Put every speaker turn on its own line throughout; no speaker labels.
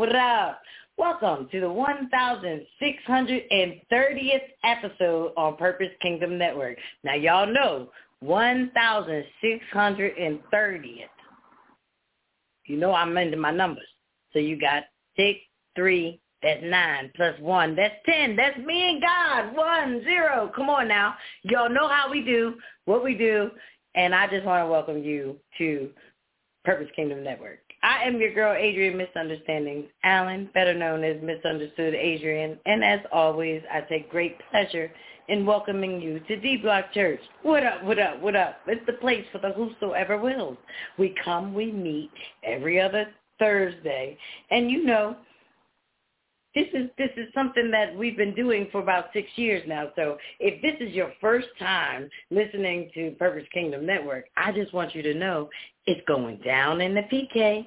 What up. Welcome to the 1,630th episode on Purpose Kingdom Network. Now y'all know 1,630th. You know I'm into my numbers. So you got six, three, that's nine plus one. That's ten. That's me and God. One, zero. Come on now. Y'all know how we do, what we do. And I just want to welcome you to Purpose Kingdom Network. I am your girl, Adrienne Misunderstandings Allen, better known as Misunderstood Adrienne. And as always, I take great pleasure in welcoming you to D Block Church. What up, what up, what up? It's the place for the whosoever wills. We come, we meet every other Thursday. And you know, this is this is something that we've been doing for about six years now. So if this is your first time listening to Purpose Kingdom Network, I just want you to know it's going down in the PK.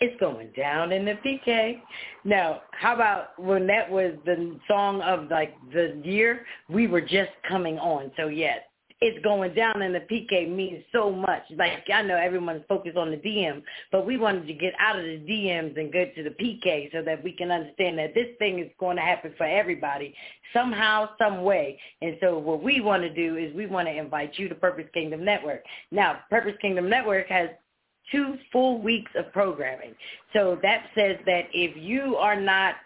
It's going down in the PK. Now, how about when that was the song of like the year? We were just coming on. So yes, it's going down in the PK means so much. Like I know everyone's focused on the DM, but we wanted to get out of the DMs and go to the PK so that we can understand that this thing is going to happen for everybody somehow, some way. And so what we want to do is we want to invite you to Purpose Kingdom Network. Now, Purpose Kingdom Network has two full weeks of programming. So that says that if you are not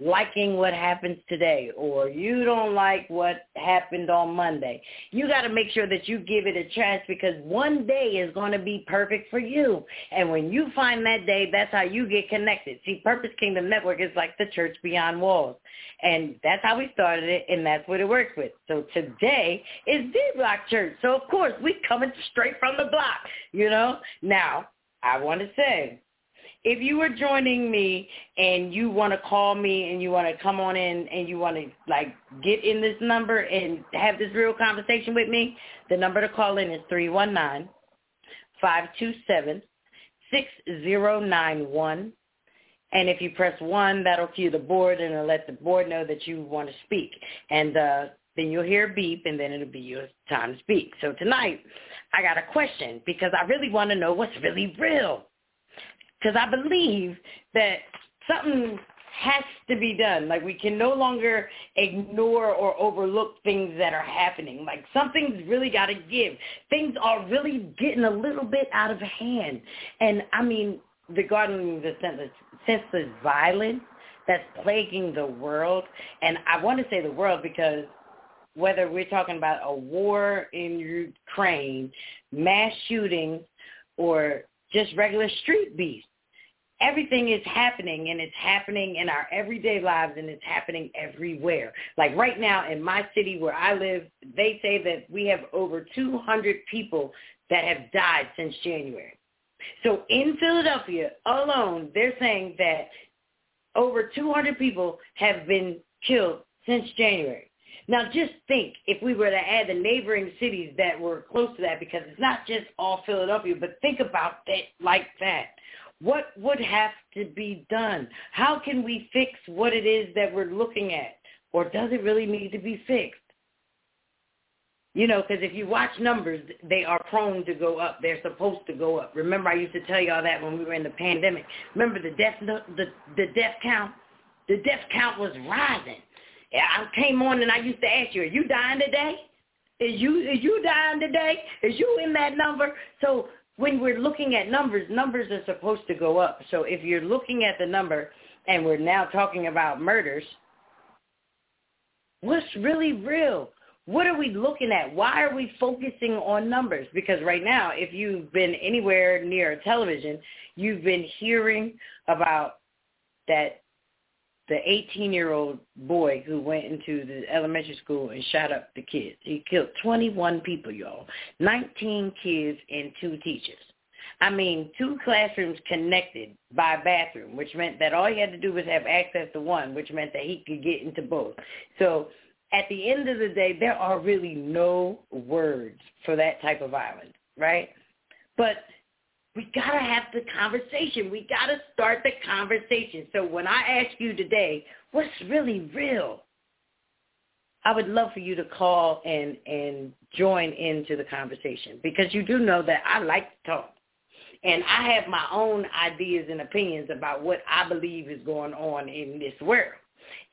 liking what happens today or you don't like what happened on Monday. You got to make sure that you give it a chance because one day is going to be perfect for you. And when you find that day, that's how you get connected. See, Purpose Kingdom Network is like the church beyond walls. And that's how we started it and that's what it works with. So today is D-Block Church. So of course, we coming straight from the block, you know. Now, I want to say, if you are joining me and you want to call me and you want to come on in and you want to like get in this number and have this real conversation with me, the number to call in is three one nine five two seven six zero nine one. And if you press 1, that'll cue the board and it'll let the board know that you want to speak. And uh, then you'll hear a beep and then it'll be your time to speak. So tonight, I got a question because I really want to know what's really real because I believe that something has to be done. Like we can no longer ignore or overlook things that are happening. Like something's really got to give. Things are really getting a little bit out of hand. And I mean, regarding the senseless, senseless violence that's plaguing the world, and I want to say the world because whether we're talking about a war in Ukraine, mass shootings, or just regular street beefs, everything is happening and it's happening in our everyday lives and it's happening everywhere. Like right now in my city where I live, they say that we have over 200 people that have died since January. So in Philadelphia alone, they're saying that over 200 people have been killed since January. Now just think if we were to add the neighboring cities that were close to that because it's not just all Philadelphia, but think about that like that. What would have to be done? How can we fix what it is that we're looking at? Or does it really need to be fixed? You know, because if you watch numbers, they are prone to go up. They're supposed to go up. Remember, I used to tell y'all that when we were in the pandemic. Remember the death the the death count? The death count was rising. I came on and I used to ask you, "Are you dying today? Is you is you dying today? Is you in that number?" So when we're looking at numbers, numbers are supposed to go up. So if you're looking at the number and we're now talking about murders, what's really real? What are we looking at? Why are we focusing on numbers? Because right now, if you've been anywhere near television, you've been hearing about that the 18-year-old boy who went into the elementary school and shot up the kids. He killed 21 people, y'all. 19 kids and two teachers. I mean, two classrooms connected by bathroom, which meant that all he had to do was have access to one, which meant that he could get into both. So at the end of the day, there are really no words for that type of violence, right? But we got to have the conversation. We got to start the conversation. So when I ask you today, what's really real? I would love for you to call and and join into the conversation because you do know that I like to talk. And I have my own ideas and opinions about what I believe is going on in this world.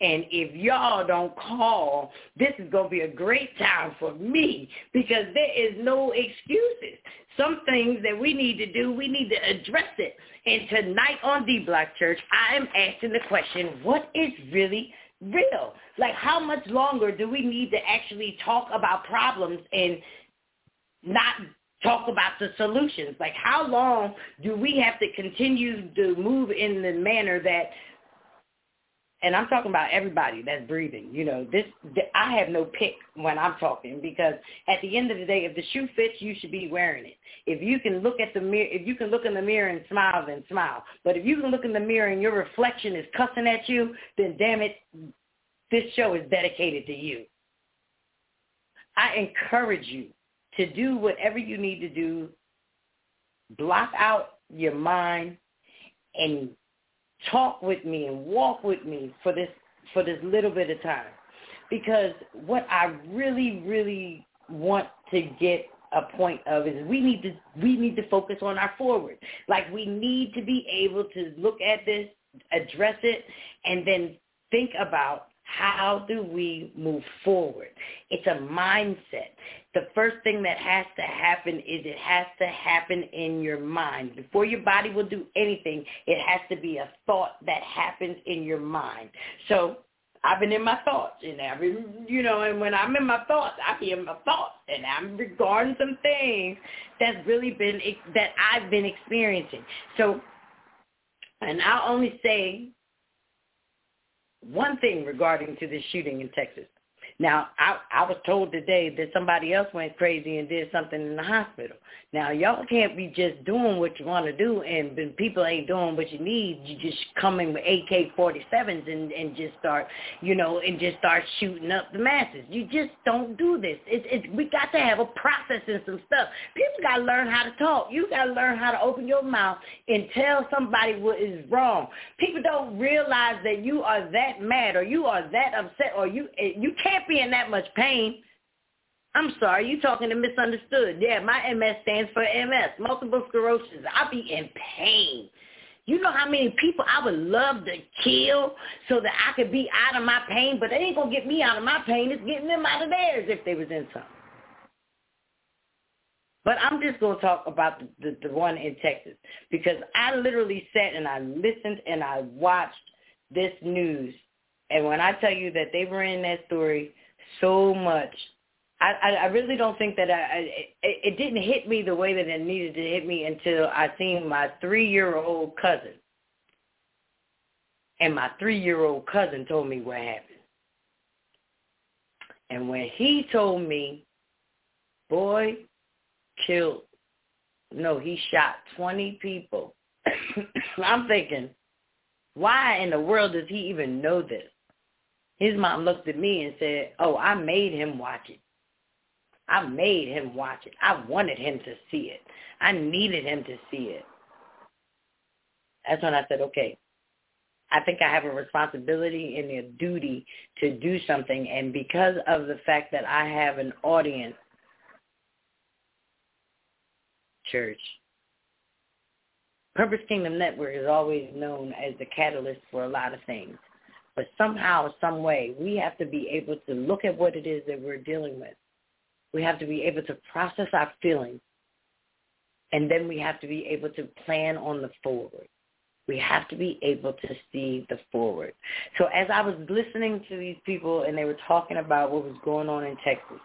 And if y'all don't call, this is going to be a great time for me because there is no excuses. Some things that we need to do, we need to address it. And tonight on D Block Church, I am asking the question, what is really real? Like how much longer do we need to actually talk about problems and not talk about the solutions? Like how long do we have to continue to move in the manner that and I'm talking about everybody that's breathing. You know, this I have no pick when I'm talking because at the end of the day, if the shoe fits, you should be wearing it. If you can look at the mirror, if you can look in the mirror and smile, then smile. But if you can look in the mirror and your reflection is cussing at you, then damn it, this show is dedicated to you. I encourage you to do whatever you need to do. Block out your mind and talk with me and walk with me for this for this little bit of time because what I really really want to get a point of is we need to we need to focus on our forward like we need to be able to look at this address it and then think about how do we move forward? It's a mindset. The first thing that has to happen is it has to happen in your mind. Before your body will do anything, it has to be a thought that happens in your mind. So I've been in my thoughts, and every you know, and when I'm in my thoughts, I be in my thoughts, and I'm regarding some things that's really been that I've been experiencing. So, and I'll only say one thing regarding to this shooting in Texas. Now, I, I was told today that somebody else went crazy and did something in the hospital. Now, y'all can't be just doing what you want to do, and when people ain't doing what you need, you just come in with AK-47s and, and just start, you know, and just start shooting up the masses. You just don't do this. It's, it's, we got to have a process and some stuff. People got to learn how to talk. You got to learn how to open your mouth and tell somebody what is wrong. People don't realize that you are that mad or you are that upset or you you can't be in that much pain. I'm sorry, you talking to misunderstood. Yeah, my MS stands for MS, multiple sclerosis. I be in pain. You know how many people I would love to kill so that I could be out of my pain, but they ain't gonna get me out of my pain. It's getting them out of theirs if they was in something. But I'm just to talk about the, the, the one in Texas because I literally sat and I listened and I watched this news. And when I tell you that they were in that story so much I, I I really don't think that I, it, it didn't hit me the way that it needed to hit me until I seen my three-year-old cousin. And my three-year-old cousin told me what happened. And when he told me, boy, killed, no, he shot 20 people. I'm thinking, why in the world does he even know this? His mom looked at me and said, oh, I made him watch it. I made him watch it. I wanted him to see it. I needed him to see it. That's when I said, okay, I think I have a responsibility and a duty to do something. And because of the fact that I have an audience, church, Purpose Kingdom Network is always known as the catalyst for a lot of things. But somehow, some way, we have to be able to look at what it is that we're dealing with we have to be able to process our feelings. And then we have to be able to plan on the forward. We have to be able to see the forward. So as I was listening to these people and they were talking about what was going on in Texas,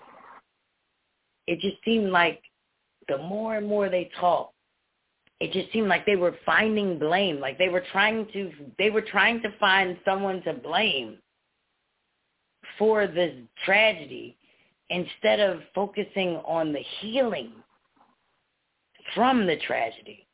it just seemed like the more and more they talked, it just seemed like they were finding blame, like they were trying to they were trying to find someone to blame for this tragedy instead of focusing on the healing from the tragedy.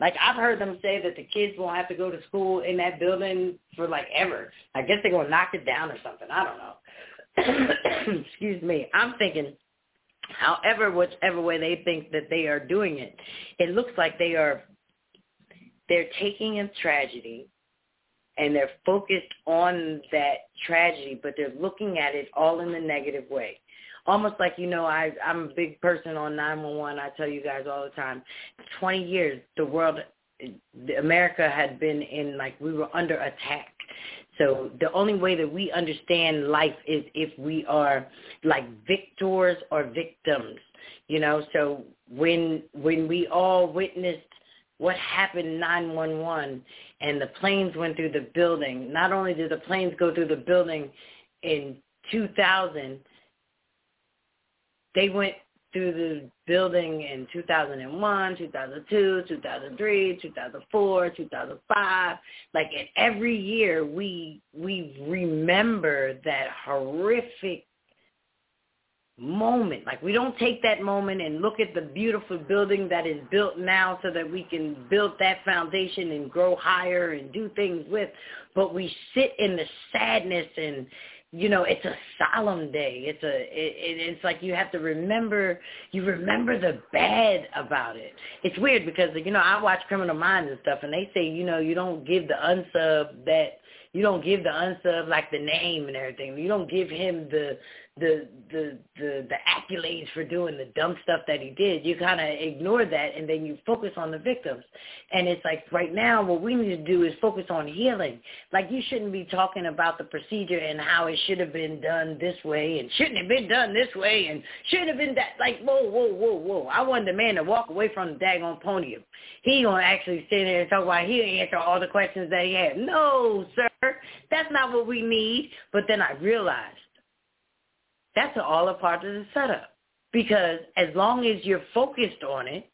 Like I've heard them say that the kids won't have to go to school in that building for like ever. I guess they're gonna knock it down or something. I don't know. Excuse me. I'm thinking however whichever way they think that they are doing it, it looks like they are they're taking a tragedy and they're focused on that tragedy, but they're looking at it all in the negative way almost like you know I I'm a big person on 911. I tell you guys all the time. 20 years the world the America had been in like we were under attack. So the only way that we understand life is if we are like victors or victims. You know, so when when we all witnessed what happened 911 and the planes went through the building, not only did the planes go through the building in 2000, they went through the building in 2001, 2002, 2003, 2004, 2005. Like in every year, we we remember that horrific moment. Like we don't take that moment and look at the beautiful building that is built now so that we can build that foundation and grow higher and do things with, but we sit in the sadness and you know it's a solemn day. It's a it, it, it's like you have to remember you remember the bad about it. It's weird because you know i watch criminal minds and stuff and they say you know you don't give the unsub that you don't give the unsub like the name and everything. You don't give him the the the the the accolades for doing the dumb stuff that he did. You kind of ignore that and then you focus on the victims. And it's like right now what we need to do is focus on healing. Like you shouldn't be talking about the procedure and how it should have been done this way and shouldn't have been done this way and should have been that like whoa whoa whoa whoa. I want the man to walk away from the daggone podium. He gonna actually sit there and talk about he answer all the questions that he had. No, sir, that's not what we need. But then I realized that's all a part of the setup. Because as long as you're focused on it,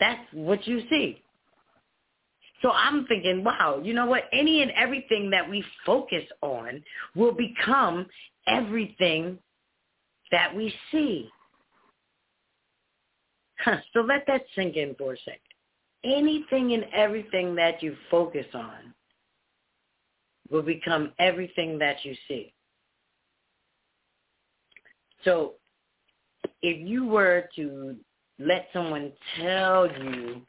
that's what you see. So I'm thinking, wow, you know what? Any and everything that we focus on will become everything that we see. so let that sink in for a second. Anything and everything that you focus on will become everything that you see. So if you were to let someone tell you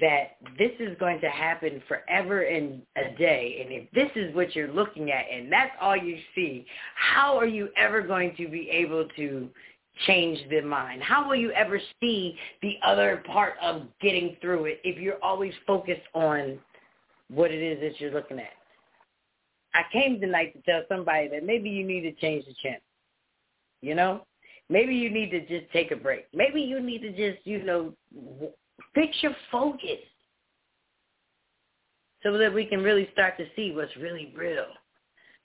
that this is going to happen forever and a day, and if this is what you're looking at and that's all you see, how are you ever going to be able to change the mind? How will you ever see the other part of getting through it if you're always focused on what it is that you're looking at? I came tonight to tell somebody that maybe you need to change the channel. You know, maybe you need to just take a break. Maybe you need to just, you know, fix your focus so that we can really start to see what's really real.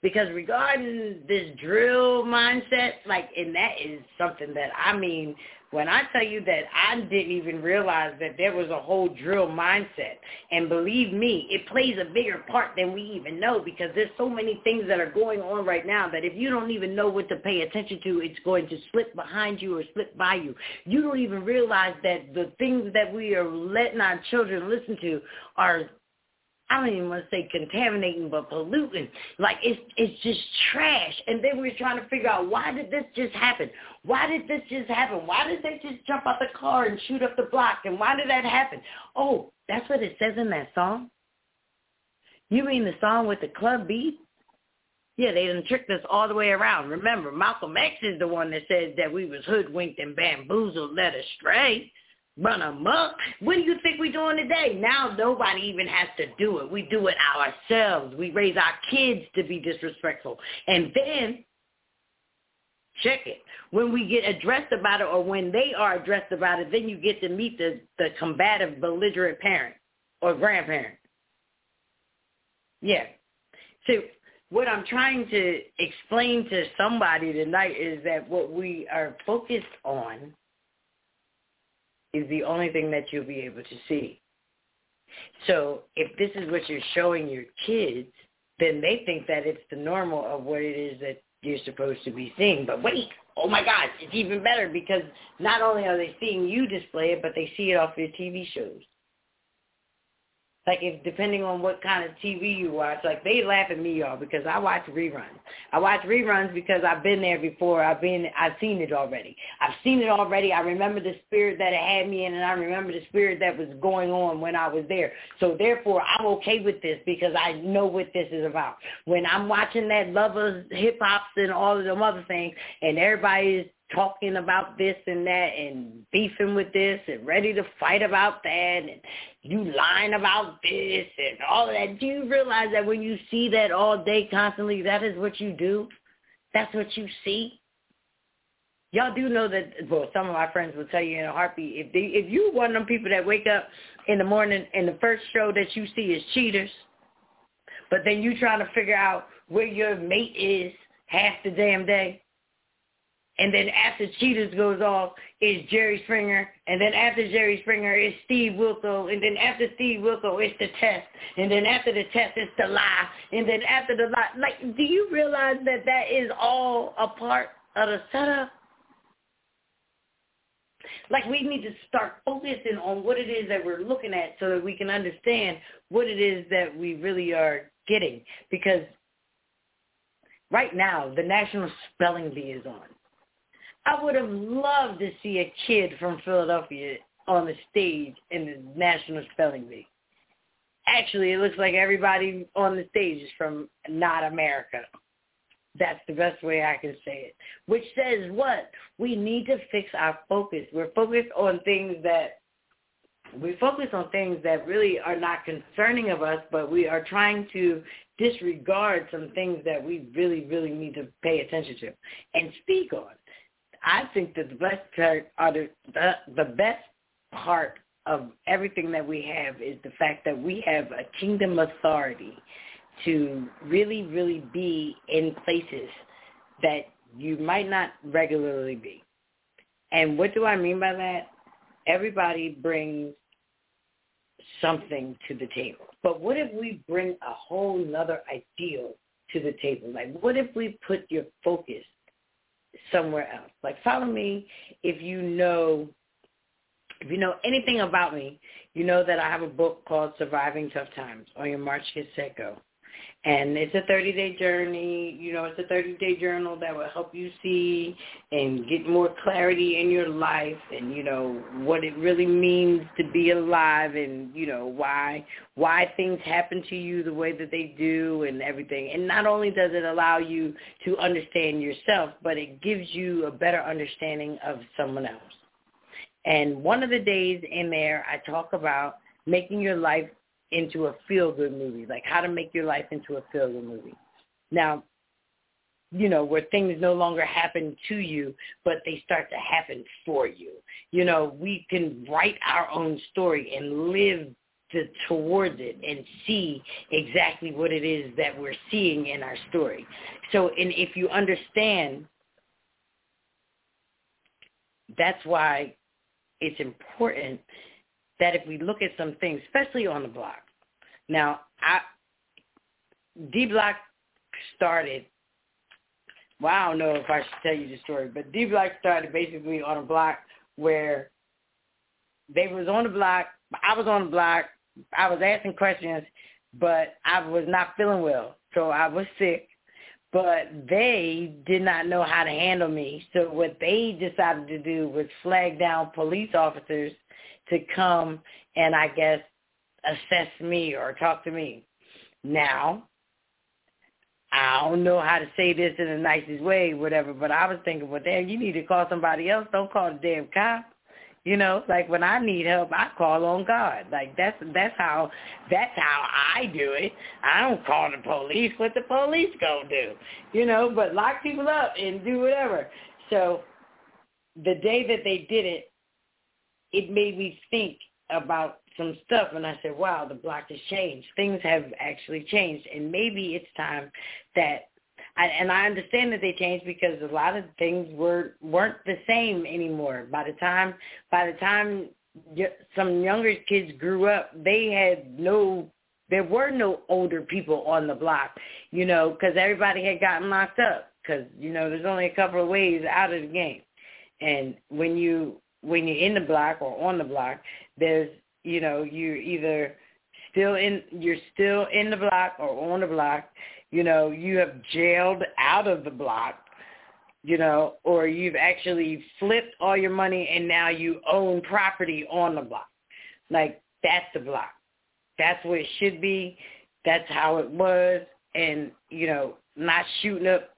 Because regarding this drill mindset, like, and that is something that I mean, when I tell you that I didn't even realize that there was a whole drill mindset. And believe me, it plays a bigger part than we even know because there's so many things that are going on right now that if you don't even know what to pay attention to, it's going to slip behind you or slip by you. You don't even realize that the things that we are letting our children listen to are I don't even want to say contaminating, but polluting. Like it's it's just trash. And then we're trying to figure out why did this just happen? Why did this just happen? Why did they just jump out the car and shoot up the block? And why did that happen? Oh, that's what it says in that song. You mean the song with the club beat? Yeah, they done tricked us all the way around. Remember, Malcolm X is the one that says that we was hoodwinked and bamboozled, led astray run amok. What do you think we're doing today? Now nobody even has to do it. We do it ourselves. We raise our kids to be disrespectful. And then, check it, when we get addressed about it or when they are addressed about it, then you get to meet the, the combative, belligerent parent or grandparent. Yeah. So what I'm trying to explain to somebody tonight is that what we are focused on is the only thing that you'll be able to see. So if this is what you're showing your kids, then they think that it's the normal of what it is that you're supposed to be seeing. But wait, oh my gosh, it's even better because not only are they seeing you display it, but they see it off your TV shows. Like if depending on what kind of TV you watch, like they laugh at me, y'all, because I watch reruns. I watch reruns because I've been there before. I've been, I've seen it already. I've seen it already. I remember the spirit that it had me in, and I remember the spirit that was going on when I was there. So therefore, I'm okay with this because I know what this is about. When I'm watching that lovers, hip hops, and all of them other things, and everybody is talking about this and that and beefing with this and ready to fight about that and you lying about this and all that. Do you realize that when you see that all day constantly, that is what you do? That's what you see? Y'all do know that, well, some of my friends will tell you in a heartbeat, if they, if you one of them people that wake up in the morning and the first show that you see is Cheaters, but then you trying to figure out where your mate is half the damn day, and then after Cheaters goes off is Jerry Springer, and then after Jerry Springer is Steve Wilkos, and then after Steve Wilkos it's the test, and then after the test it's the lie, and then after the lie, like, do you realize that that is all a part of the setup? Like we need to start focusing on what it is that we're looking at so that we can understand what it is that we really are getting. Because right now the National Spelling Bee is on. I would have loved to see a kid from Philadelphia on the stage in the National Spelling Bee. Actually, it looks like everybody on the stage is from not America. That's the best way I can say it. Which says what? We need to fix our focus. We're focused on things that we focus on things that really are not concerning of us, but we are trying to disregard some things that we really, really need to pay attention to and speak on. I think that the best part, are the, the the best part of everything that we have is the fact that we have a kingdom authority to really, really be in places that you might not regularly be. And what do I mean by that? Everybody brings something to the table. But what if we bring a whole nother ideal to the table? Like what if we put your focus somewhere else. Like follow me if you know if you know anything about me, you know that I have a book called Surviving Tough Times on your March Go. And it's a 30-day journey. You know, it's a 30-day journal that will help you see and get more clarity in your life and, you know, what it really means to be alive and, you know, why why things happen to you the way that they do and everything. And not only does it allow you to understand yourself, but it gives you a better understanding of someone else. And one of the days in there, I talk about making your life into a feel-good movie, like how to make your life into a feel-good movie. Now, you know, where things no longer happen to you, but they start to happen for you. You know, we can write our own story and live to, towards it and see exactly what it is that we're seeing in our story. So, and if you understand, that's why it's important that if we look at some things, especially on the block. Now, I D Block started. Well, I don't know if I should tell you the story, but D Block started basically on a block where they was on the block. I was on the block. I was asking questions, but I was not feeling well, so I was sick. But they did not know how to handle me. So what they decided to do was flag down police officers to come and I guess assess me or talk to me. Now, I don't know how to say this in the nicest way, whatever, but I was thinking, well, damn, you need to call somebody else. Don't call the damn cop. You know, like when I need help, I call on God. Like that's that's how that's how I do it. I don't call the police. What the police gonna do? You know, but lock people up and do whatever. So the day that they did it, it made me think about some stuff and I said, wow, the block has changed. Things have actually changed and maybe it's time that I, and I understand that they changed because a lot of things were weren't the same anymore. By the time by the time some younger kids grew up, they had no there were no older people on the block, you know, because everybody had gotten locked up because you know there's only a couple of ways out of the game, and when you when you're in the block or on the block, there's you know you're either still in you're still in the block or on the block. You know you have jailed out of the block. You know, or you've actually flipped all your money and now you own property on the block. Like that's the block. That's where it should be. That's how it was. And, you know, not shooting up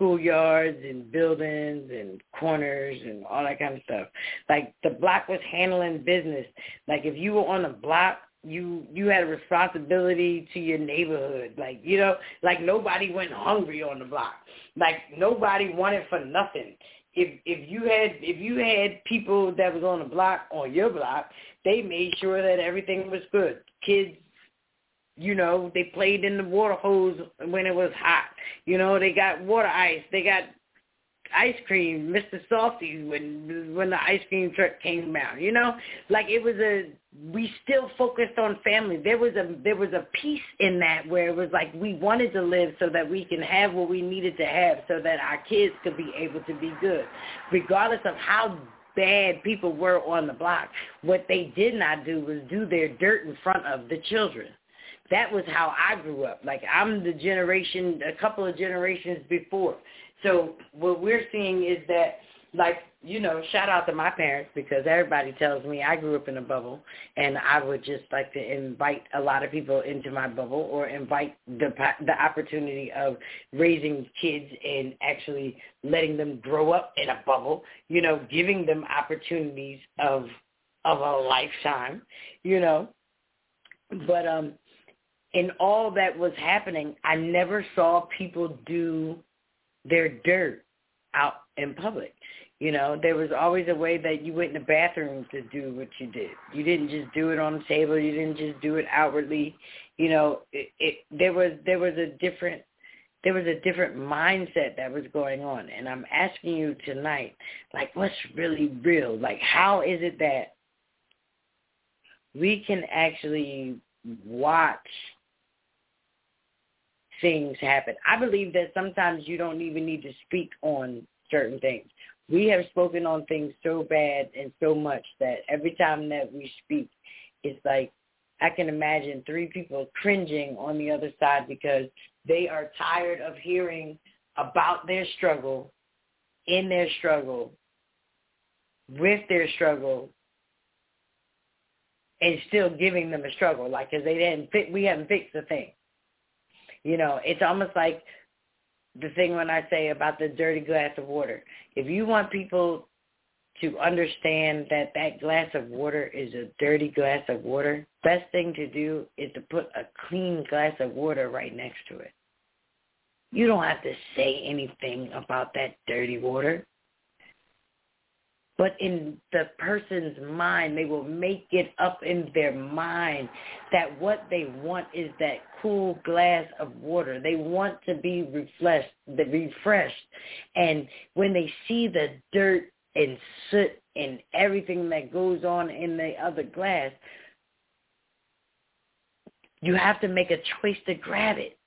schoolyards and buildings and corners and all that kind of stuff. Like the block was handling business. Like if you were on the block, you you had a responsibility to your neighborhood. Like you know, like nobody went hungry on the block. Like nobody wanted for nothing. If if you had if you had people that was on the block on your block, they made sure that everything was good. Kids you know, they played in the water hose when it was hot. You know, they got water ice. They got ice cream, Mr. Softies when when the ice cream truck came out. You know, like it was a we still focused on family. There was a there was a piece in that where it was like we wanted to live so that we can have what we needed to have so that our kids could be able to be good, regardless of how bad people were on the block. What they did not do was do their dirt in front of the children that was how I grew up. Like I'm the generation, a couple of generations before. So what we're seeing is that, like, you know, shout out to my parents because everybody tells me I grew up in a bubble, and I would just like to invite a lot of people into my bubble or invite the the opportunity of raising kids and actually letting them grow up in a bubble. You know, giving them opportunities of of a lifetime. You know, but um in all that was happening, I never saw people do their dirt out in public. You know, there was always a way that you went in the bathroom to do what you did. You didn't just do it on the table. You didn't just do it outwardly. You know, it, it there was there was a different there was a different mindset that was going on. And I'm asking you tonight, like, what's really real? Like, how is it that we can actually watch things happen. I believe that sometimes you don't even need to speak on certain things. We have spoken on things so bad and so much that every time that we speak, it's like I can imagine three people cringing on the other side because they are tired of hearing about their struggle, in their struggle, with their struggle, and still giving them a struggle, like because they didn't fit, we haven't fixed the thing. You know, it's almost like the thing when I say about the dirty glass of water. If you want people to understand that that glass of water is a dirty glass of water, best thing to do is to put a clean glass of water right next to it. You don't have to say anything about that dirty water but in the person's mind, they will make it up in their mind that what they want is that cool glass of water. They want to be refreshed, refreshed. And when they see the dirt and soot and everything that goes on in the other glass, you have to make a choice to grab it.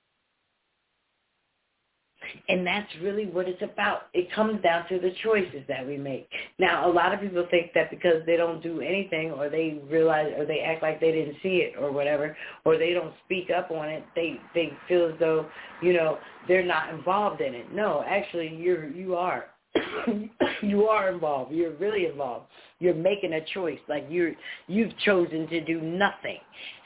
And that's really what it's about. It comes down to the choices that we make. Now, a lot of people think that because they don't do anything or they realize or they act like they didn't see it or whatever, or they don't speak up on it, they, they feel as though, you know, they're not involved in it. No, actually, you're, you are. you are involved. You're really involved. You're making a choice. Like you're you've chosen to do nothing.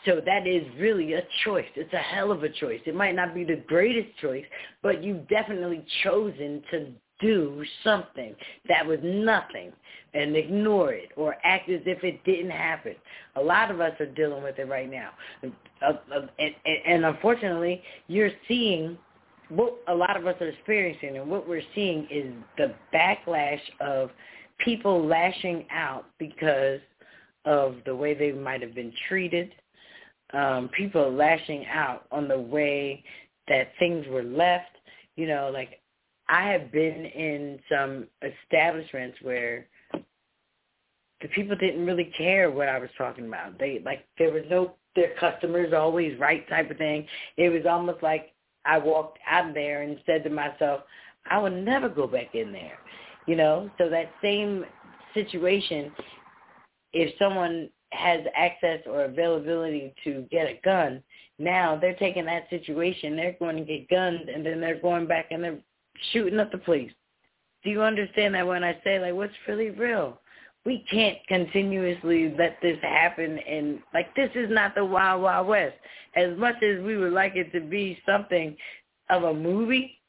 So that is really a choice. It's a hell of a choice. It might not be the greatest choice, but you've definitely chosen to do something that was nothing and ignore it or act as if it didn't happen. A lot of us are dealing with it right now. Uh, uh, and, and unfortunately, you're seeing what a lot of us are experiencing and what we're seeing is the backlash of people lashing out because of the way they might have been treated, um, people lashing out on the way that things were left. You know, like I have been in some establishments where the people didn't really care what I was talking about. They like there was no their customers always right type of thing. It was almost like I walked out of there and said to myself, I would never go back in there. You know, so that same situation, if someone has access or availability to get a gun, now they're taking that situation, they're going to get guns, and then they're going back and they're shooting up the place. Do you understand that when I say, like, what's really real? We can't continuously let this happen, and, like, this is not the Wild Wild West. As much as we would like it to be something of a movie,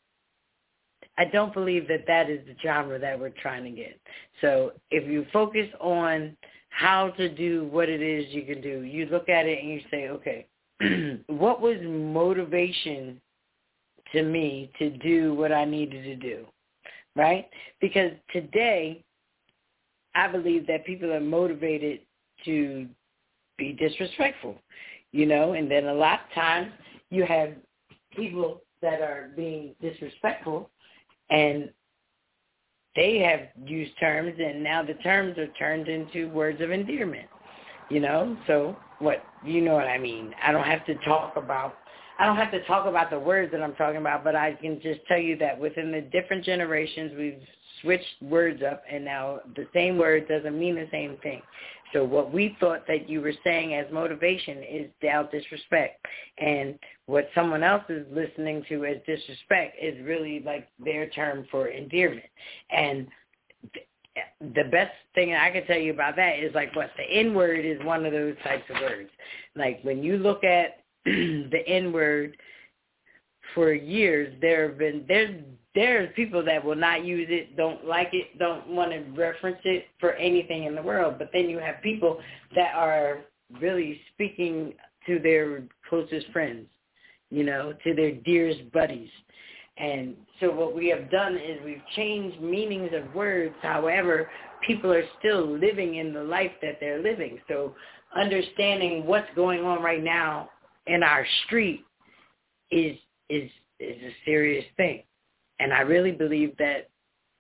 I don't believe that that is the genre that we're trying to get. So if you focus on how to do what it is you can do, you look at it and you say, okay, what was motivation to me to do what I needed to do, right? Because today, I believe that people are motivated to be disrespectful, you know, and then a lot of times you have people that are being disrespectful and they have used terms and now the terms are turned into words of endearment you know? So what you know what i mean? I don't have to talk about i don't have to talk about the words that i'm talking about but i can just tell you that within the different generations we've switched words up and now the same word doesn't mean the same thing so what we thought that you were saying as motivation is now disrespect. And what someone else is listening to as disrespect is really like their term for endearment. And the best thing I can tell you about that is like what the N word is one of those types of words. Like when you look at the N word for years, there have been there's there's people that will not use it, don't like it, don't want to reference it for anything in the world. But then you have people that are really speaking to their closest friends, you know, to their dearest buddies. And so what we have done is we've changed meanings of words. However, people are still living in the life that they're living. So understanding what's going on right now in our street is is is a serious thing. And I really believe that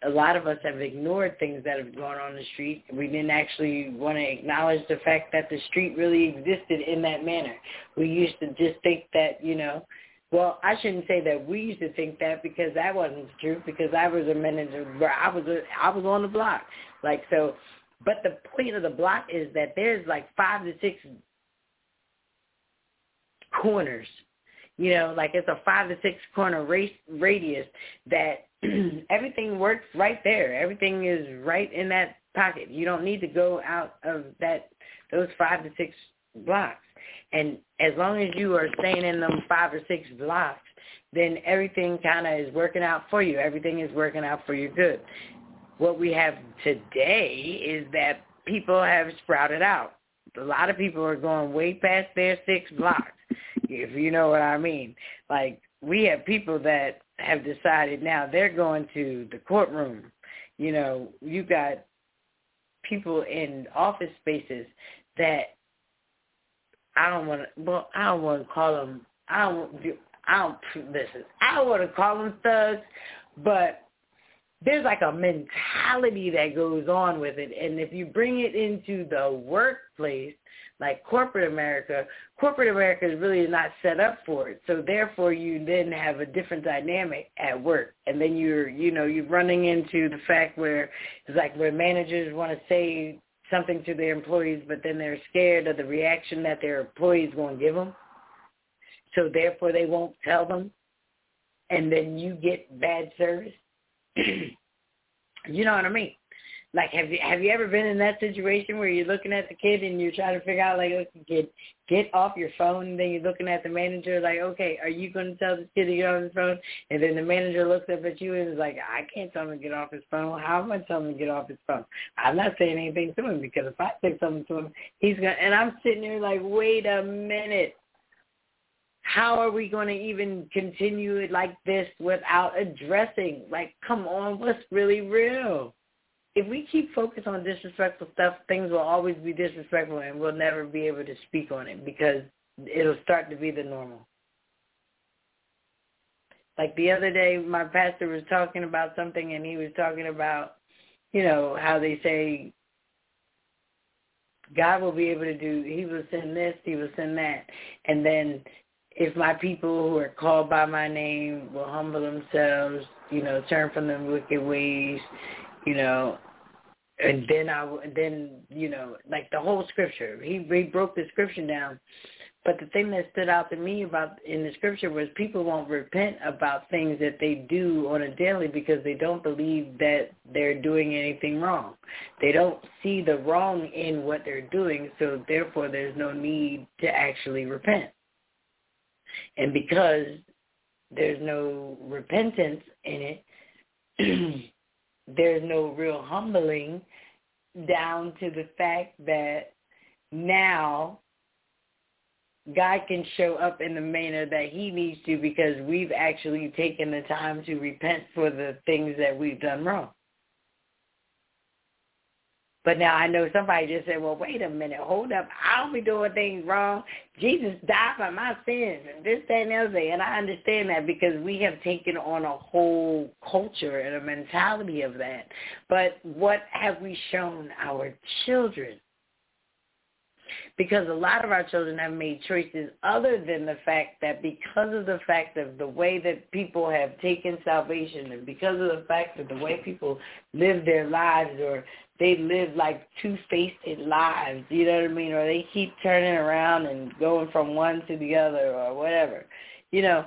a lot of us have ignored things that have gone on the street. We didn't actually want to acknowledge the fact that the street really existed in that manner. We used to just think that, you know, well, I shouldn't say that we used to think that because that wasn't truth because I was a manager where I was a, I was on the block. Like so but the point of the block is that there's like five to six corners you know, like it's a five to six corner race radius that everything works right there. Everything is right in that pocket. You don't need to go out of that those five to six blocks. And as long as you are staying in them five or six blocks, then everything kind of is working out for you. Everything is working out for your good. What we have today is that people have sprouted out. A lot of people are going way past their six blocks if you know what I mean. Like we have people that have decided now they're going to the courtroom. You know, you got people in office spaces that I don't want to. Well, I don't want to call them. I don't. I don't listen. I don't want to call them thugs, but there's like a mentality that goes on with it, and if you bring it into the workplace, like corporate America, corporate America is really not set up for it. So therefore you then have a different dynamic at work. And then you're, you know, you're running into the fact where it's like where managers want to say something to their employees, but then they're scared of the reaction that their employees going to give them. So therefore they won't tell them. And then you get bad service. you know what I mean? Like, have you have you ever been in that situation where you're looking at the kid and you're trying to figure out like, okay, kid, get off your phone, and then you're looking at the manager like, okay, are you going to tell this kid to get off his phone? And then the manager looks up at you and is like, I can't tell him to get off his phone. How am I telling him to get off his phone? I'm not saying anything to him because if I say something to him, he's gonna. And I'm sitting there like, wait a minute how are we going to even continue it like this without addressing like come on what's really real if we keep focused on disrespectful stuff, things will always be disrespectful and we'll never be able to speak on it because it'll start to be the normal. Like the other day, my pastor was talking about something and he was talking about, you know, how they say God will be able to do, he will send this, he will send that. And then if my people who are called by my name will humble themselves, you know, turn from their wicked ways, you know, and then I then you know like the whole scripture. He he broke the scripture down, but the thing that stood out to me about in the scripture was people won't repent about things that they do on a daily because they don't believe that they're doing anything wrong. They don't see the wrong in what they're doing, so therefore there's no need to actually repent. And because there's no repentance in it, there's no real humbling down to the fact that now God can show up in the manner that he needs to because we've actually taken the time to repent for the things that we've done wrong. But now I know somebody just said, well, wait a minute, hold up. I don't be doing things wrong. Jesus died for my sins and this, that, and the other. And I understand that because we have taken on a whole culture and a mentality of that. But what have we shown our children? because a lot of our children have made choices other than the fact that because of the fact of the way that people have taken salvation and because of the fact of the way people live their lives or they live like two-faced lives, you know what I mean? Or they keep turning around and going from one to the other or whatever. You know,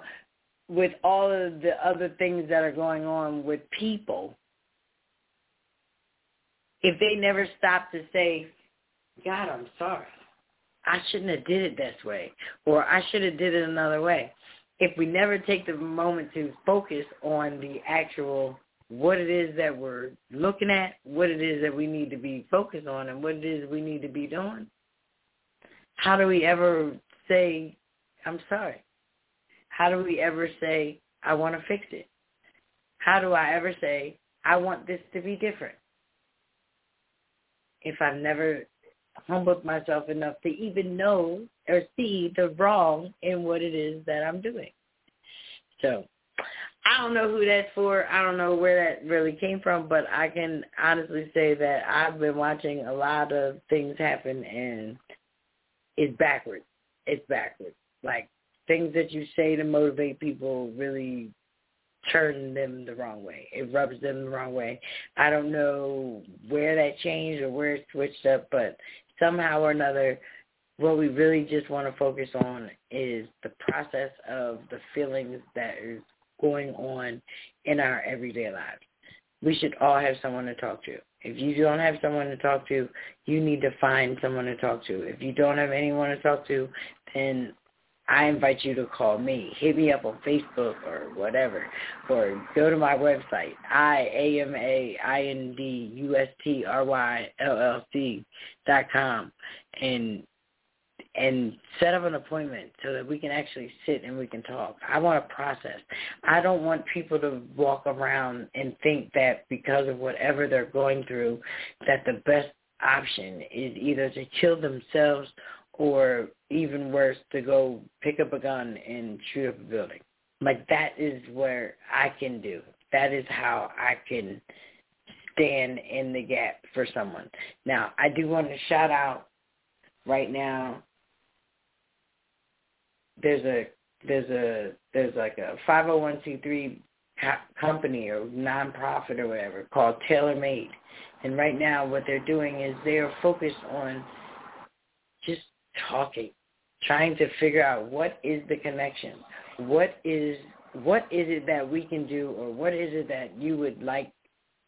with all of the other things that are going on with people, if they never stop to say, God, I'm sorry. I shouldn't have did it this way, or I should have did it another way. If we never take the moment to focus on the actual what it is that we're looking at, what it is that we need to be focused on, and what it is we need to be doing, how do we ever say, I'm sorry? How do we ever say, I want to fix it? How do I ever say, I want this to be different? If I've never humbled myself enough to even know or see the wrong in what it is that I'm doing. So I don't know who that's for. I don't know where that really came from, but I can honestly say that I've been watching a lot of things happen and it's backwards. It's backwards. Like things that you say to motivate people really turn them the wrong way. It rubs them the wrong way. I don't know where that changed or where it switched up, but somehow or another, what we really just want to focus on is the process of the feelings that is going on in our everyday lives. We should all have someone to talk to. If you don't have someone to talk to, you need to find someone to talk to. If you don't have anyone to talk to, then I invite you to call me. Hit me up on Facebook or whatever. Or go to my website, I-A-M-A-I-N-D-U-S-T-R-Y-L-L-C dot com and and set up an appointment so that we can actually sit and we can talk. I want to process. I don't want people to walk around and think that because of whatever they're going through that the best option is either to kill themselves or even worse, to go pick up a gun and shoot up a building. Like that is where I can do. That is how I can stand in the gap for someone. Now, I do want to shout out right now. There's a there's a there's like a 501c3 company or nonprofit or whatever called TaylorMade, and right now what they're doing is they are focused on just talking, trying to figure out what is the connection, what is what is it that we can do, or what is it that you would like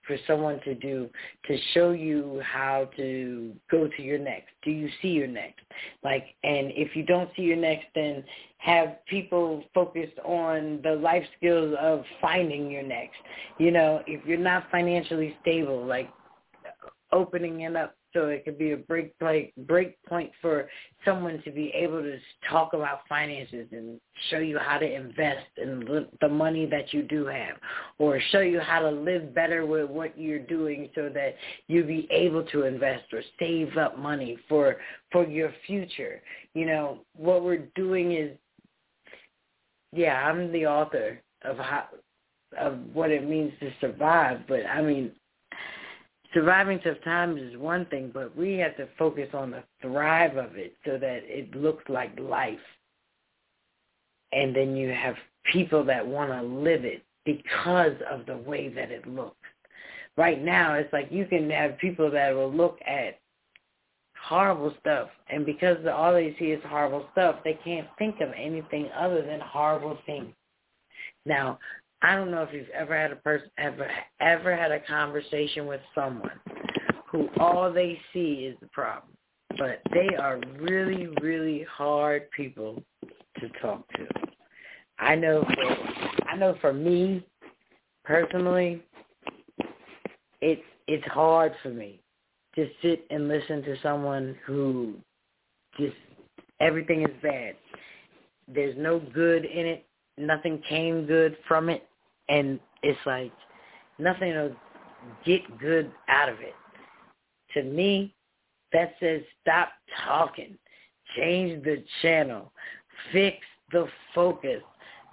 for someone to do to show you how to go to your next? Do you see your next? Like, and if you don't see your next, then have people focused on the life skills of finding your next. You know, if you're not financially stable, like opening it up so it could be a break point break point for someone to be able to talk about finances and show you how to invest in the money that you do have or show you how to live better with what you're doing so that you be able to invest or save up money for for your future. You know what we're doing is yeah i'm the author of how of what it means to survive but i mean surviving tough times is one thing, but we have to focus on the thrive of it so that it looks like life. and then you have people that want to live it because of the way that it looks. Right now, it's like you can have people that will look at horrible stuff, and because all they see is horrible stuff, they can't think of anything other than horrible things. Now, I don't know if you've ever had a person ever ever had a conversation with someone who all they see is the problem, but they are really really hard people to talk to. I know for I know for me personally, it's it's hard for me to sit and listen to someone who just everything is bad. There's no good in it. Nothing came good from it and it's like nothing will get good out of it. To me, that says stop talking, change the channel, fix the focus.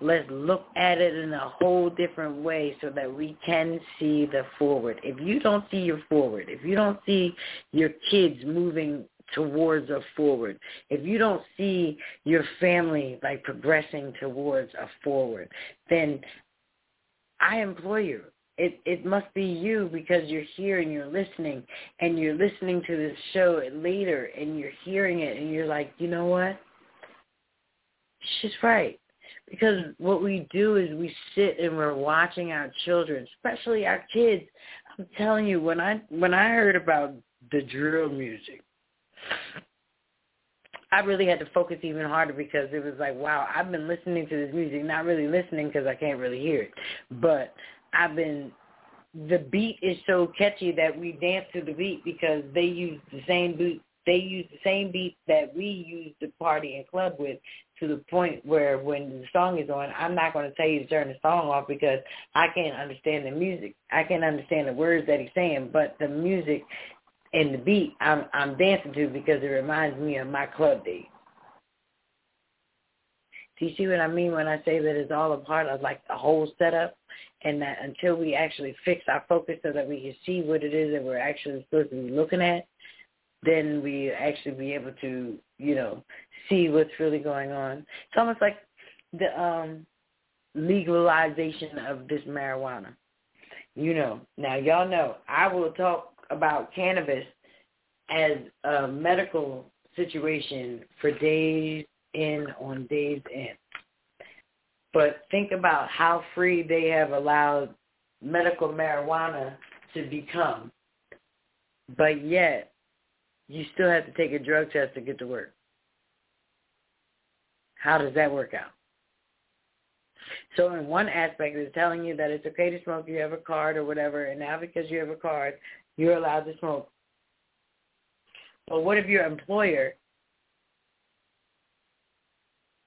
Let's look at it in a whole different way so that we can see the forward. If you don't see your forward, if you don't see your kids moving towards a forward, if you don't see your family like progressing towards a forward, then I employ you. It it must be you because you're here and you're listening and you're listening to this show later and you're hearing it and you're like, you know what? She's right. Because what we do is we sit and we're watching our children, especially our kids. I'm telling you, when I when I heard about the drill music, I really had to focus even harder because it was like, wow, I've been listening to this music, not really listening because I can't really hear it, but I've been. The beat is so catchy that we dance to the beat because they use the same beat. They use the same beat that we use to party and club with to the point where when the song is on, I'm not going to tell you to turn the song off because I can't understand the music. I can't understand the words that he's saying, but the music and the beat I'm I'm dancing to because it reminds me of my club days. Do you see what I mean when I say that it's all a part of like the whole setup and that until we actually fix our focus so that we can see what it is that we're actually supposed to be looking at, then we actually be able to, you know, see what's really going on. It's almost like the um legalization of this marijuana. You know, now y'all know I will talk about cannabis as a medical situation for days in on days in. But think about how free they have allowed medical marijuana to become. But yet, you still have to take a drug test to get to work. How does that work out? So in one aspect, it's telling you that it's okay to smoke. You have a card or whatever, and now because you have a card, you're allowed to smoke. But what if your employer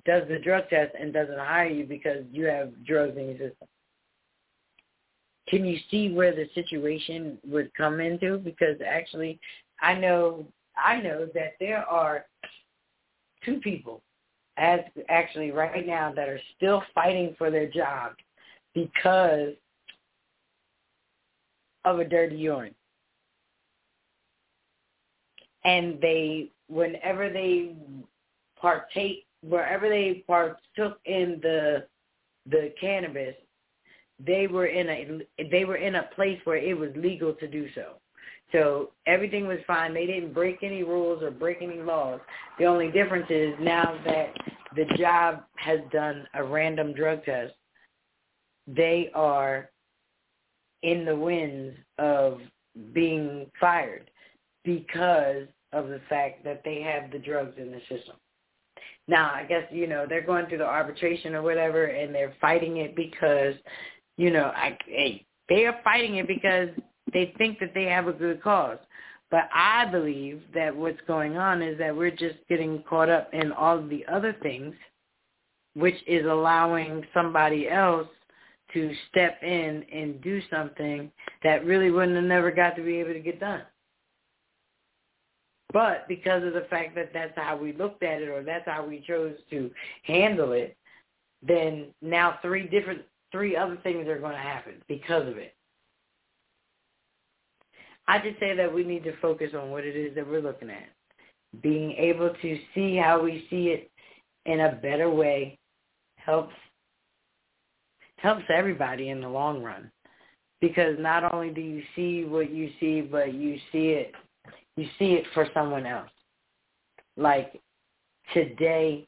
does the drug test and doesn't hire you because you have drugs in your system? Can you see where the situation would come into? Because actually, I know I know that there are two people as actually right now that are still fighting for their job because of a dirty urine and they whenever they partake wherever they partook in the the cannabis they were in a they were in a place where it was legal to do so. So everything was fine. They didn't break any rules or break any laws. The only difference is now that the job has done a random drug test they are in the winds of being fired because of the fact that they have the drugs in the system. Now, I guess, you know, they're going through the arbitration or whatever and they're fighting it because, you know, I, hey, they are fighting it because they think that they have a good cause. But I believe that what's going on is that we're just getting caught up in all of the other things, which is allowing somebody else to step in and do something that really wouldn't have never got to be able to get done. But because of the fact that that's how we looked at it or that's how we chose to handle it, then now three different, three other things are going to happen because of it. I just say that we need to focus on what it is that we're looking at. Being able to see how we see it in a better way, helps helps everybody in the long run because not only do you see what you see, but you see it you see it for someone else. Like today,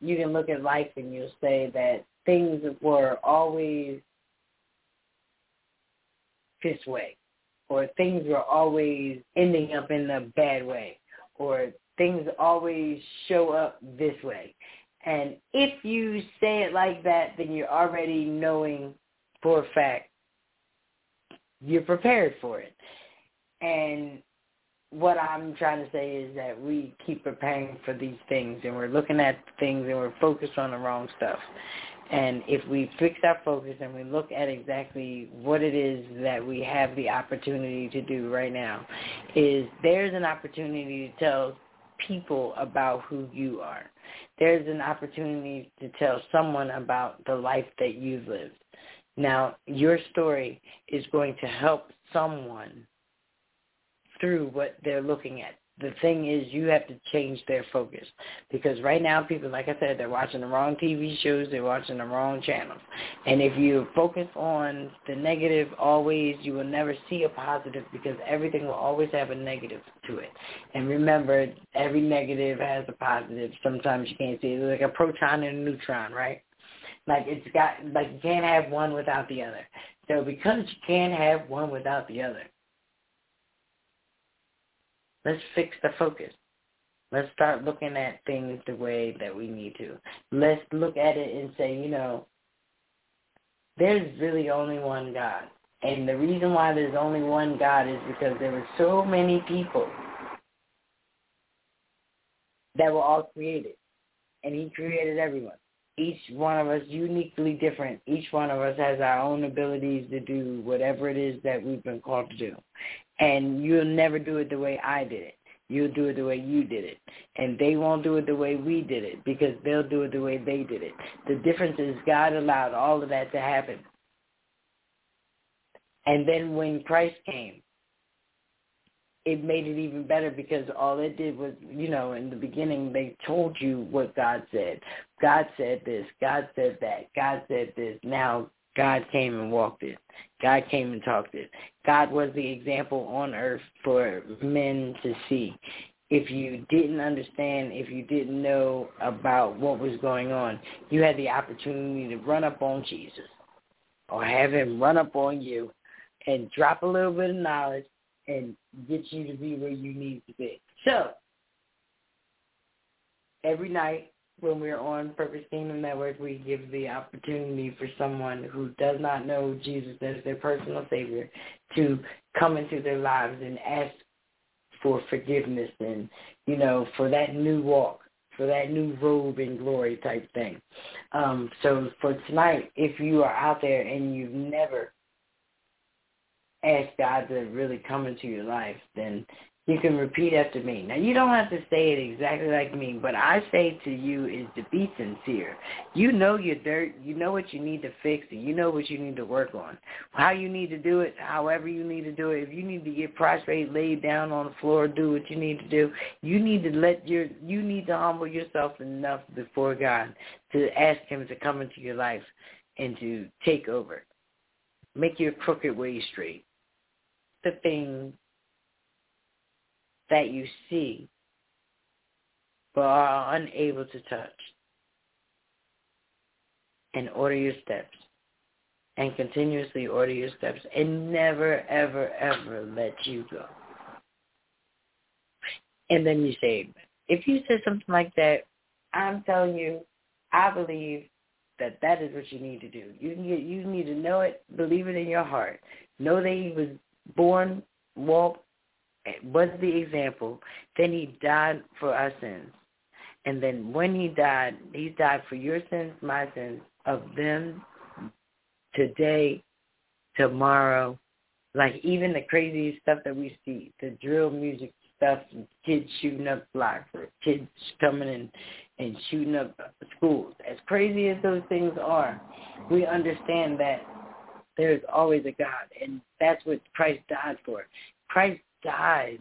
you can look at life and you'll say that things were always this way, or things were always ending up in a bad way, or things always show up this way. And if you say it like that, then you're already knowing for a fact you're prepared for it. And what I'm trying to say is that we keep preparing for these things and we're looking at things and we're focused on the wrong stuff. And if we fix our focus and we look at exactly what it is that we have the opportunity to do right now, is there's an opportunity to tell people about who you are. There's an opportunity to tell someone about the life that you've lived. Now, your story is going to help someone through what they're looking at. The thing is you have to change their focus because right now people, like I said, they're watching the wrong TV shows, they're watching the wrong channels. And if you focus on the negative always, you will never see a positive because everything will always have a negative to it. And remember, every negative has a positive. Sometimes you can't see it. It's like a proton and a neutron, right? Like it's got like you can't have one without the other. So because you can't have one without the other, let's fix the focus. Let's start looking at things the way that we need to. Let's look at it and say, you know, there's really only one God. And the reason why there's only one God is because there were so many people that were all created. And he created everyone each one of us uniquely different. Each one of us has our own abilities to do whatever it is that we've been called to do. And you'll never do it the way I did it. You'll do it the way you did it. And they won't do it the way we did it because they'll do it the way they did it. The difference is God allowed all of that to happen. And then when Christ came, it made it even better because all it did was, you know, in the beginning they told you what God said. God said this, God said that, God said this. Now God came and walked it. God came and talked it. God was the example on earth for men to see. If you didn't understand, if you didn't know about what was going on, you had the opportunity to run up on Jesus or have him run up on you and drop a little bit of knowledge and get you to be where you need to be. So, every night when we're on Purpose Kingdom Network, we give the opportunity for someone who does not know Jesus as their personal Savior to come into their lives and ask for forgiveness and, you know, for that new walk, for that new robe and glory type thing. Um, so for tonight, if you are out there and you've never asked God to really come into your life, then you can repeat after me. Now, you don't have to say it exactly like me, but I say to you is to be sincere. You know your dirt. You know what you need to fix, and you know what you need to work on. How you need to do it, however you need to do it. If you need to get prostrate, laid down on the floor, do what you need to do. You need to let your, you need to humble yourself enough before God to ask him to come into your life and to take over. Make your crooked way straight the things that you see but are unable to touch. And order your steps. And continuously order your steps. And never, ever, ever let you go. And then you say, if you said something like that, I'm telling you, I believe that that is what you need to do. You need, you need to know it, believe it in your heart. Know that he was born, walked, was the example. Then he died for our sins. And then when he died, he died for your sins, my sins, of them today, tomorrow. Like even the crazy stuff that we see, the drill music stuff, kids shooting up blocks, or kids coming in and shooting up schools. As crazy as those things are, we understand that there's always a God, and that's what Christ died for. Christ died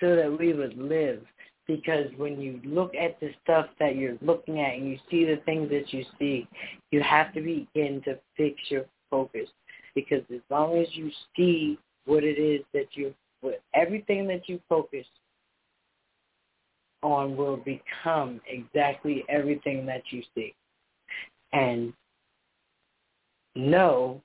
so that we would live, because when you look at the stuff that you're looking at and you see the things that you see, you have to begin to fix your focus. Because as long as you see what it is that you, what everything that you focus on will become exactly everything that you see. And know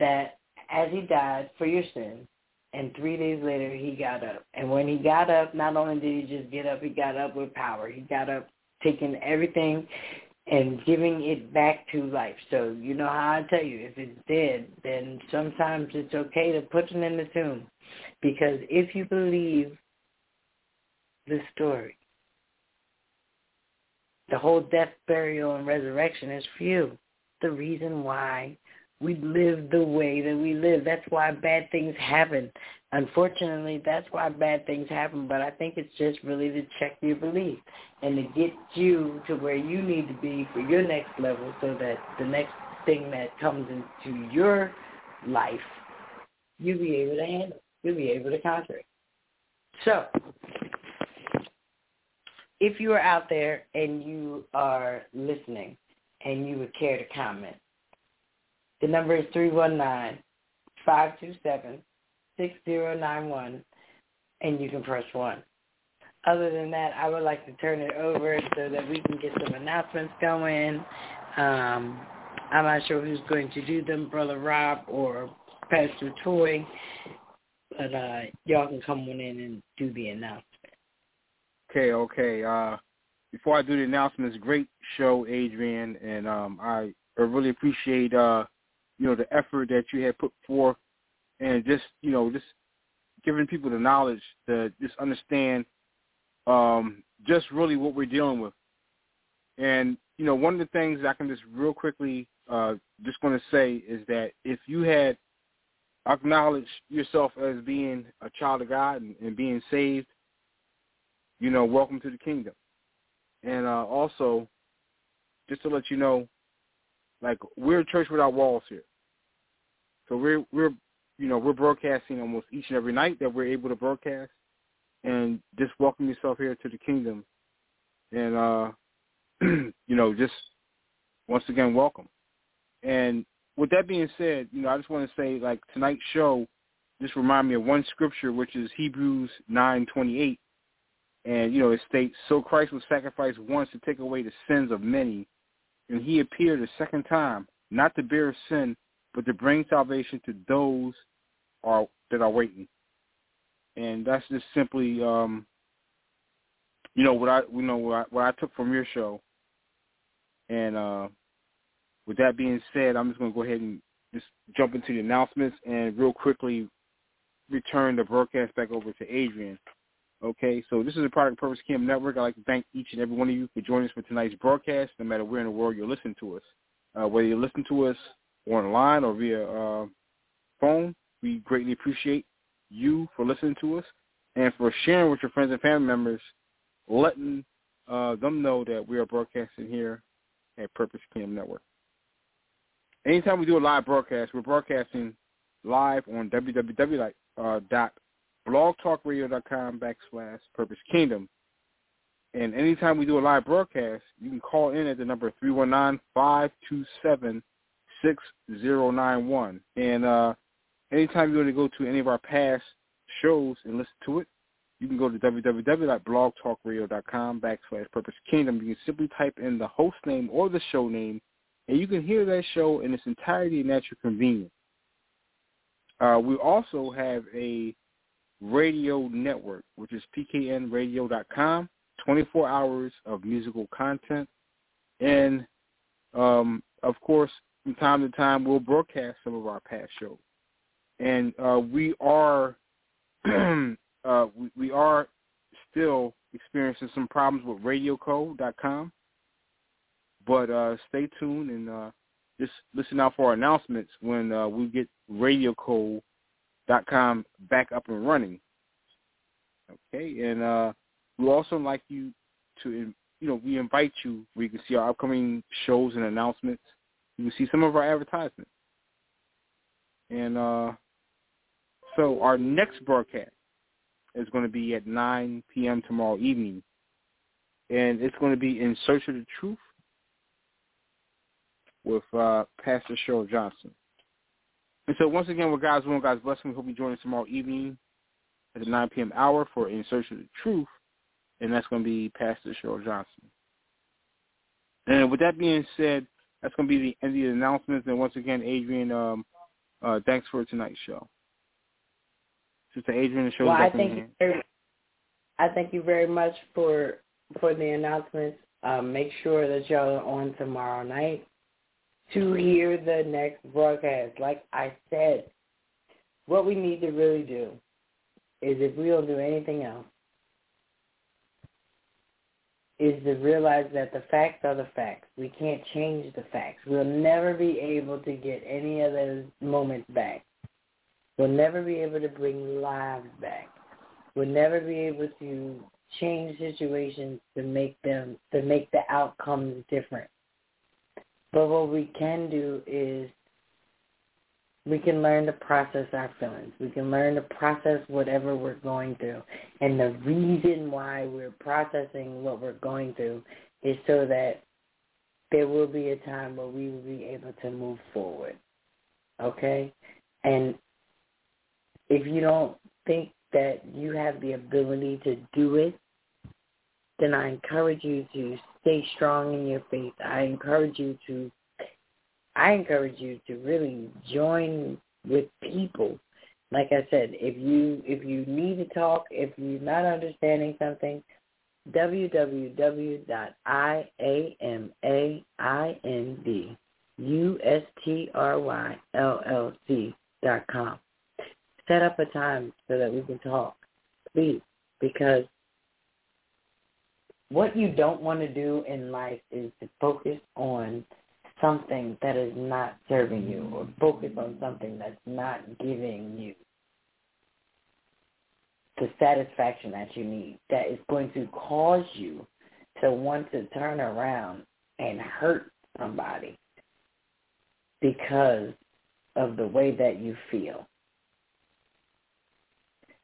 that as he died for your sins, and three days later he got up. And when he got up, not only did he just get up, he got up with power. He got up taking everything and giving it back to life. So you know how I tell you, if it's dead, then sometimes it's okay to put it in the tomb. Because if you believe the story, the whole death, burial, and resurrection is for you. The reason why we live the way that we live. That's why bad things happen. Unfortunately, that's why bad things happen. But I think it's just really to check your belief and to get you to where you need to be for your next level so that the next thing that comes into your life, you'll be able to handle. You'll be able to conquer it. So, if you are out there and you are listening and you would care to comment, the number is 319-527-6091, and you can press 1. Other than that, I would like to turn it over so that we can get some announcements going. Um, I'm not sure who's going to do them, Brother Rob or Pastor Toy, but uh, y'all can come on in and do the announcement.
Okay, okay. Uh, before I do the announcements, great show, Adrienne, and um, I, really appreciate uh, you know, the effort that you had put forth and just, you know, just giving people the knowledge to just understand um, just really what we're dealing with. And, you know, one of the things I can just real quickly uh, just going to say is that if you had acknowledged yourself as being a child of God and, and being saved, you know, welcome to the kingdom. And uh, also, just to let you know, like we're a church without walls here. So we're we're you know, we're broadcasting almost each and every night that we're able to broadcast and just welcome yourself here to the kingdom. And uh you know, just once again welcome. And with that being said, you know, I just want to say like tonight's show just remind me of one scripture which is Hebrews nine twenty eight. And, you know, it states, So Christ was sacrificed once to take away the sins of many, and he appeared a second time, not to bear sin, but to bring salvation to those are that are waiting. And that's just simply, um, you know, what I, you know, what I, what I took from your show. And uh, with that being said, I'm just going to go ahead and just jump into the announcements and real quickly return the broadcast back over to Adrienne. Okay, so this is a Product Purpose Kingdom Network. I'd like to thank each and every one of you for joining us for tonight's broadcast, no matter where in the world you're listening to us. Uh, whether you listen to us online or via uh, phone, we greatly appreciate you for listening to us and for sharing with your friends and family members, letting uh, them know that we are broadcasting here at Purpose Kingdom Network. Anytime we do a live broadcast, we're broadcasting live on www. Uh, backslash purpose kingdom. And anytime we do a live broadcast, you can call in at the number 319-527-6091. And uh, anytime you want to go to any of our past shows and listen to it, you can go to www.blogtalkradio.com backslash purpose kingdom. You can simply type in the host name or the show name, and you can hear that show in its entirety and at your convenience. Uh, we also have a radio network, which is pknradio.com, 24 hours of musical content. And, um, of course, from time to time, we'll broadcast some of our past shows. And uh, we are uh, we, we are still experiencing some problems with radiocode.com. But uh, stay tuned and uh, just listen out for our announcements when uh, we get Radio Code dot com back up and running. Okay, and uh, we also like you to, you know, we invite you where you can see our upcoming shows and announcements. You can see some of our advertisements. And uh, so our next broadcast is going to be at 9 p.m. tomorrow evening. and it's going to be in Search of the Truth with uh, Pastor Cheryl Johnson. And so once again, with God's will and God's blessing, we hope you join us tomorrow evening at the 9 p.m. hour for In Search of the Truth, and that's going to be Pastor Cheryl Johnson. And with that being said, that's going to be the end of the announcements. And once again, Adrienne, um, uh, thanks for tonight's show. Sister Adrienne, the show
well, I thank you very, I thank you very much for for the announcements. Um, make sure that y'all are on tomorrow night to hear the next broadcast. Like I said, what we need to really do is if we don't do anything else, is to realize that the facts are the facts. We can't change the facts. We'll never be able to get any of those moments back. We'll never be able to bring lives back. We'll never be able to change situations to make them to make the outcomes different. But what we can do is we can learn to process our feelings. We can learn to process whatever we're going through. And the reason why we're processing what we're going through is so that there will be a time where we will be able to move forward. Okay? And if you don't think that you have the ability to do it, then I encourage you to stay strong in your faith. I encourage you to I encourage you to really join with people. Like I said, if you if you need to talk, if you're not understanding something, www.iamandustryllc.com. Set up a time so that we can talk, please, because what you don't want to do in life is to focus on something that is not serving you or focus on something that's not giving you the satisfaction that you need that is going to cause you to want to turn around and hurt somebody because of the way that you feel.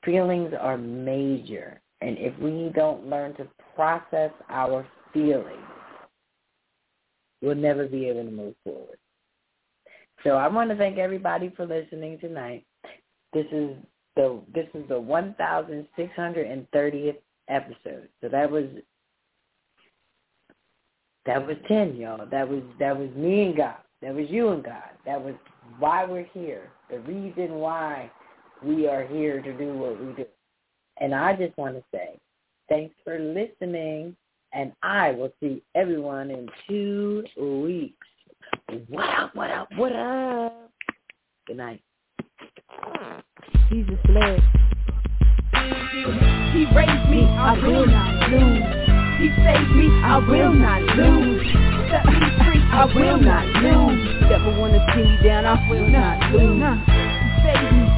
Feelings are major, and if we don't learn to process our feelings, we'll never be able to move forward. So I want to thank everybody for listening tonight. This is the this is the 1630th episode. So that was that was 10, y'all. That was that was me and God. That was you and God. That was why we're here. The reason why we are here to do what we do. And I just want to say thanks for listening and I will see everyone in two weeks. What up, what up, what up? Good night.
Jesus led. He raised me, I will not lose. He saved me, I will not lose. Set me free, I will not lose. Never wanna see me down, I will not lose.